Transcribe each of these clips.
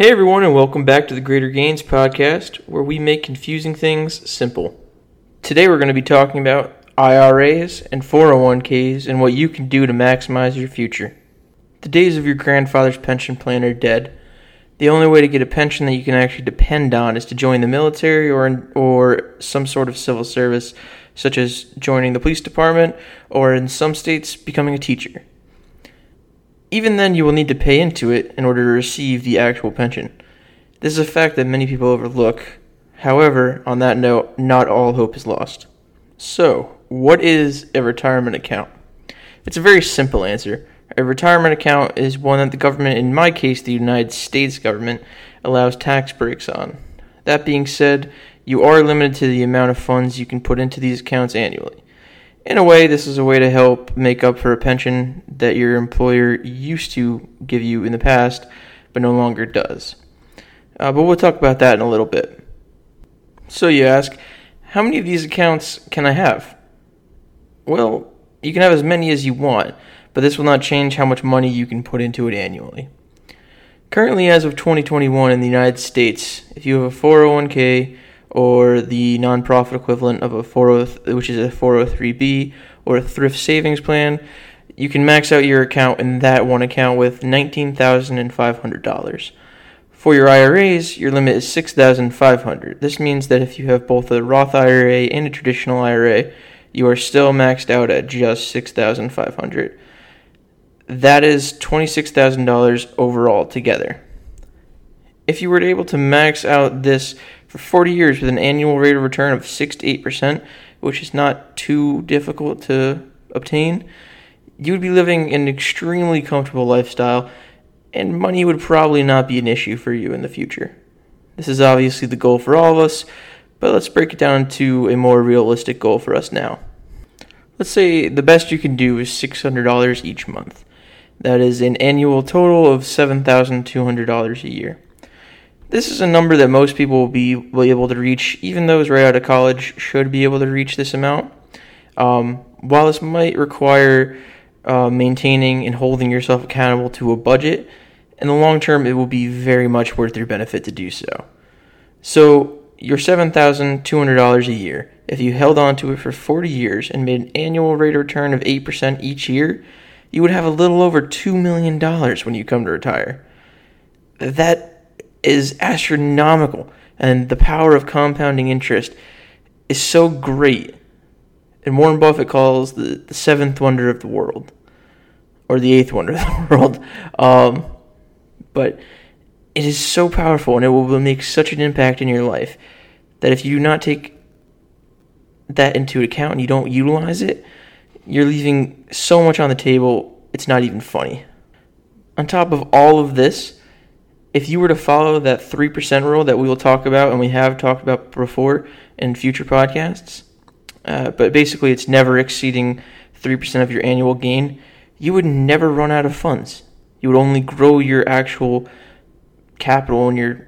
Hey everyone, and welcome back to the Greater Gains podcast, where we make confusing things simple. Today we're going to be talking about IRAs and 401ks and what you can do to maximize your future. The days of your grandfather's pension plan are dead. The only way to get a pension that you can actually depend on is to join the military or or some sort of civil service, such as joining the police department or in some states becoming a teacher. Even then, you will need to pay into it in order to receive the actual pension. This is a fact that many people overlook. However, on that note, not all hope is lost. So, what is a retirement account? It's a very simple answer. A retirement account is one that the government, in my case, the United States government, allows tax breaks on. That being said, you are limited to the amount of funds you can put into these accounts annually. In a way, this is a way to help make up for a pension that your employer used to give you in the past, but no longer does. Uh, but we'll talk about that in a little bit. So you ask, how many of these accounts can I have? Well, you can have as many as you want, but this will not change how much money you can put into it annually. Currently, as of 2021 in the United States, if you have a 401k or the nonprofit equivalent of a 40, which is a 403b or a thrift savings plan, you can max out your account in that one account with $19,500. For your IRAs, your limit is 6,500. This means that if you have both a Roth IRA and a traditional IRA, you are still maxed out at just 6,500. That is $26,000 overall together. If you were able to max out this for 40 years with an annual rate of return of 6 to 8%, which is not too difficult to obtain, you would be living an extremely comfortable lifestyle, and money would probably not be an issue for you in the future. This is obviously the goal for all of us, but let's break it down to a more realistic goal for us now. Let's say the best you can do is $600 each month. That is an annual total of $7,200 a year. This is a number that most people will be, will be able to reach, even those right out of college should be able to reach this amount. Um, while this might require uh, maintaining and holding yourself accountable to a budget, in the long term, it will be very much worth your benefit to do so. So, your $7,200 a year, if you held on to it for 40 years and made an annual rate of return of 8% each year, you would have a little over $2 million when you come to retire. That is astronomical, and the power of compounding interest is so great. And Warren Buffett calls the, the seventh wonder of the world, or the eighth wonder of the world. Um, but it is so powerful, and it will make such an impact in your life that if you do not take that into account and you don't utilize it, you're leaving so much on the table, it's not even funny. On top of all of this, if you were to follow that 3% rule that we will talk about and we have talked about before in future podcasts, uh, but basically it's never exceeding 3% of your annual gain, you would never run out of funds. You would only grow your actual capital and your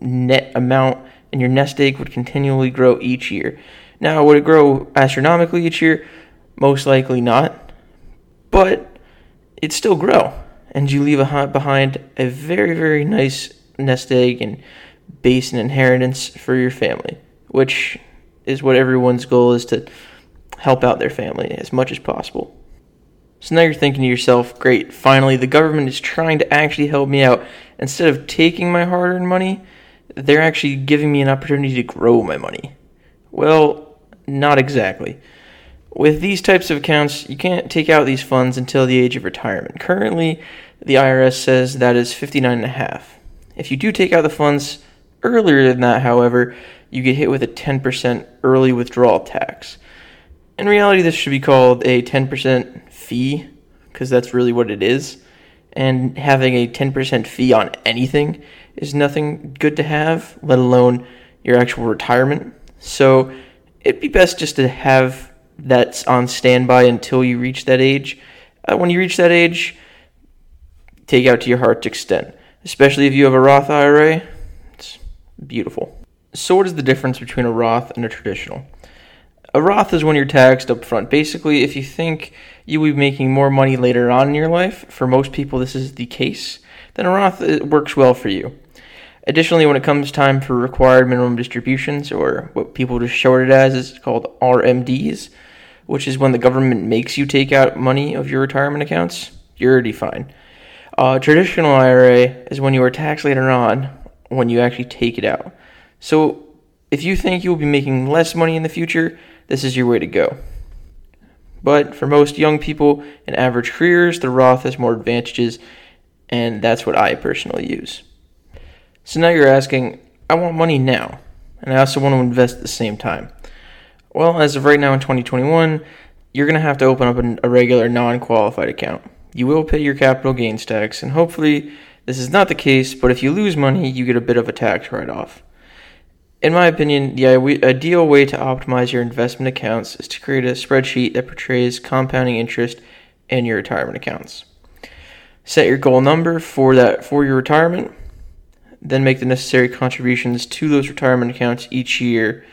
net amount, and your nest egg would continually grow each year. Now, would it grow astronomically each year? Most likely not, but it'd still grow and you leave behind a very, very nice nest egg and base and inheritance for your family, which is what everyone's goal is to help out their family as much as possible. So now you're thinking to yourself, great, finally the government is trying to actually help me out. Instead of taking my hard earned money, they're actually giving me an opportunity to grow my money. Well, not exactly. With these types of accounts, you can't take out these funds until the age of retirement. Currently, the IRS says that is 59 and a half. If you do take out the funds earlier than that, however, you get hit with a 10% early withdrawal tax. In reality, this should be called a 10% fee because that's really what it is. And having a 10% fee on anything is nothing good to have, let alone your actual retirement. So it'd be best just to have that's on standby until you reach that age. Uh, when you reach that age, take out to your heart's extent, especially if you have a Roth IRA. It's beautiful. So, what is the difference between a Roth and a traditional? A Roth is when you're taxed up front. Basically, if you think you will be making more money later on in your life, for most people this is the case. then a Roth works well for you. Additionally, when it comes time for required minimum distributions, or what people just short it as is called RMDs, which is when the government makes you take out money of your retirement accounts, you're already fine. Uh, traditional IRA is when you are taxed later on when you actually take it out. So if you think you'll be making less money in the future, this is your way to go. But for most young people and average careers, the Roth has more advantages, and that's what I personally use. So now you're asking, I want money now, and I also want to invest at the same time. Well, as of right now in 2021, you're going to have to open up a regular non qualified account. You will pay your capital gains tax, and hopefully, this is not the case, but if you lose money, you get a bit of a tax write off. In my opinion, the ideal way to optimize your investment accounts is to create a spreadsheet that portrays compounding interest in your retirement accounts. Set your goal number for that for your retirement, then make the necessary contributions to those retirement accounts each year.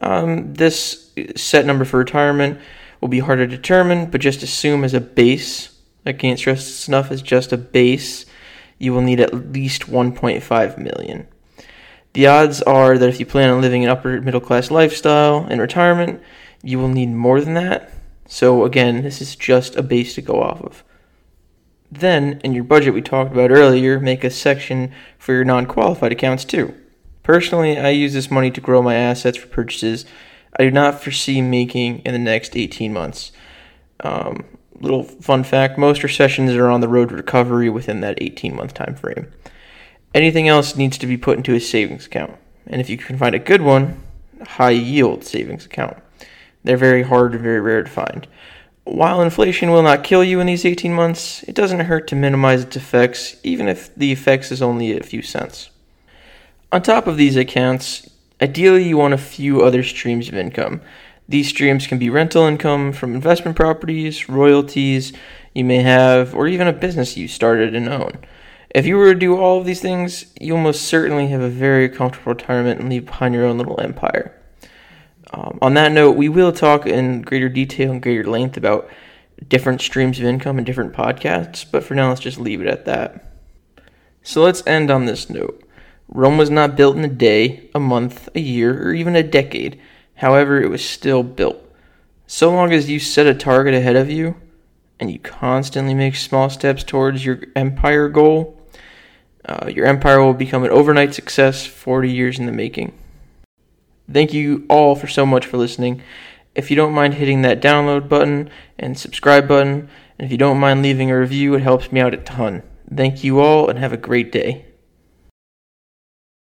Um, this set number for retirement will be hard to determine, but just assume as a base. I can't stress this enough as just a base. You will need at least 1.5 million. The odds are that if you plan on living an upper middle class lifestyle in retirement, you will need more than that. So, again, this is just a base to go off of. Then, in your budget we talked about earlier, make a section for your non qualified accounts too. Personally, I use this money to grow my assets for purchases I do not foresee making in the next 18 months. Um, little fun fact most recessions are on the road to recovery within that 18 month time frame. Anything else needs to be put into a savings account. And if you can find a good one, high yield savings account. They're very hard and very rare to find. While inflation will not kill you in these 18 months, it doesn't hurt to minimize its effects, even if the effects is only a few cents. On top of these accounts, ideally you want a few other streams of income. These streams can be rental income from investment properties, royalties you may have, or even a business you started and own. If you were to do all of these things, you'll most certainly have a very comfortable retirement and leave behind your own little empire. Um, on that note, we will talk in greater detail and greater length about different streams of income and different podcasts, but for now, let's just leave it at that. So let's end on this note. Rome was not built in a day, a month, a year, or even a decade. However, it was still built. So long as you set a target ahead of you and you constantly make small steps towards your empire goal, uh, your empire will become an overnight success 40 years in the making. Thank you all for so much for listening. If you don't mind hitting that download button and subscribe button, and if you don't mind leaving a review, it helps me out a ton. Thank you all and have a great day.